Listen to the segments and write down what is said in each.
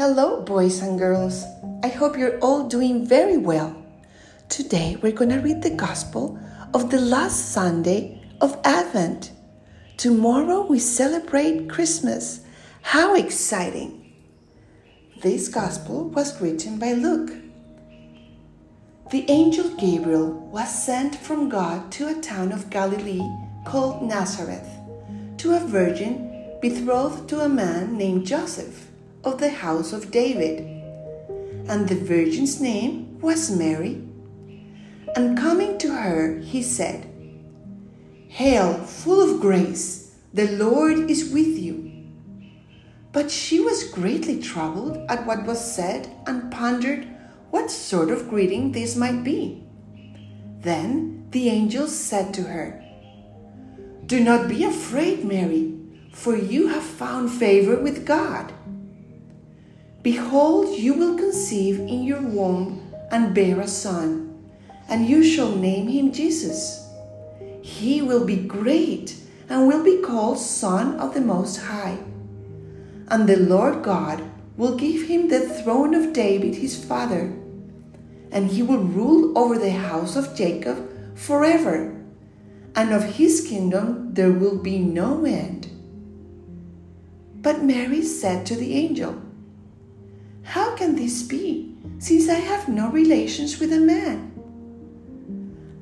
Hello, boys and girls. I hope you're all doing very well. Today we're going to read the Gospel of the last Sunday of Advent. Tomorrow we celebrate Christmas. How exciting! This Gospel was written by Luke. The angel Gabriel was sent from God to a town of Galilee called Nazareth to a virgin betrothed to a man named Joseph of the house of David. And the virgin's name was Mary. And coming to her, he said, Hail, full of grace, the Lord is with you. But she was greatly troubled at what was said and pondered what sort of greeting this might be. Then the angel said to her, Do not be afraid, Mary, for you have found favor with God. Behold, you will conceive in your womb and bear a son, and you shall name him Jesus. He will be great and will be called Son of the Most High. And the Lord God will give him the throne of David his father, and he will rule over the house of Jacob forever, and of his kingdom there will be no end. But Mary said to the angel, can this be, since I have no relations with a man?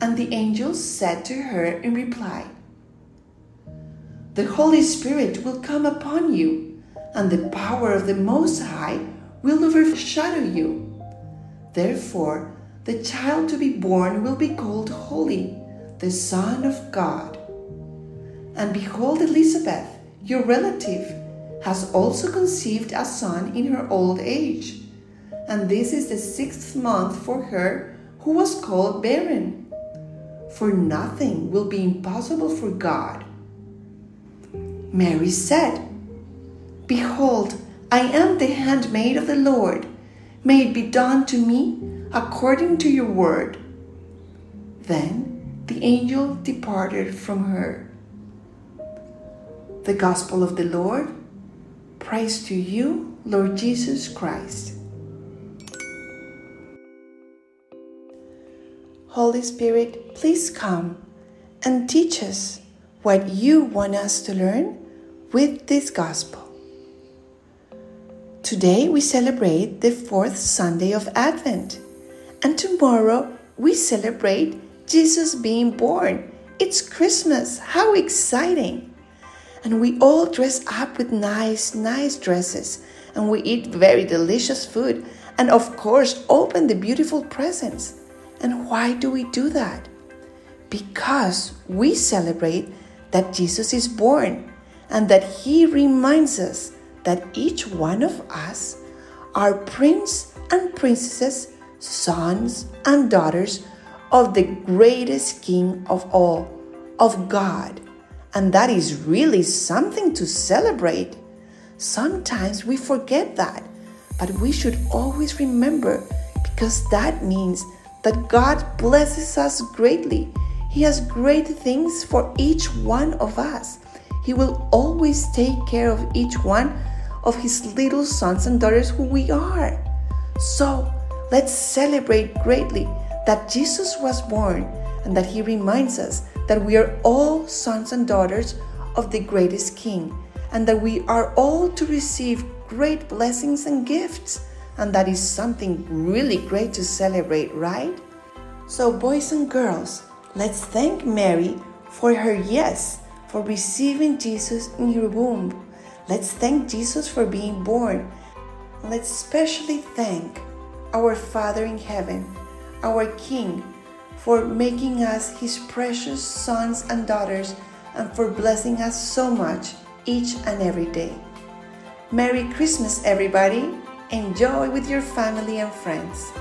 And the angel said to her in reply, The Holy Spirit will come upon you, and the power of the Most High will overshadow you. Therefore, the child to be born will be called Holy, the Son of God. And behold, Elizabeth, your relative, has also conceived a son in her old age. And this is the sixth month for her who was called barren. For nothing will be impossible for God. Mary said, Behold, I am the handmaid of the Lord. May it be done to me according to your word. Then the angel departed from her. The Gospel of the Lord. Praise to you, Lord Jesus Christ. Holy Spirit, please come and teach us what you want us to learn with this gospel. Today we celebrate the fourth Sunday of Advent, and tomorrow we celebrate Jesus being born. It's Christmas. How exciting! And we all dress up with nice, nice dresses, and we eat very delicious food, and of course, open the beautiful presents. And why do we do that? Because we celebrate that Jesus is born and that He reminds us that each one of us are prince and princesses, sons and daughters of the greatest King of all, of God. And that is really something to celebrate. Sometimes we forget that, but we should always remember because that means that God blesses us greatly. He has great things for each one of us. He will always take care of each one of His little sons and daughters who we are. So let's celebrate greatly that Jesus was born and that He reminds us that we are all sons and daughters of the greatest King and that we are all to receive great blessings and gifts. And that is something really great to celebrate, right? So, boys and girls, let's thank Mary for her yes, for receiving Jesus in your womb. Let's thank Jesus for being born. Let's especially thank our Father in heaven, our King, for making us his precious sons and daughters and for blessing us so much each and every day. Merry Christmas, everybody! Enjoy with your family and friends.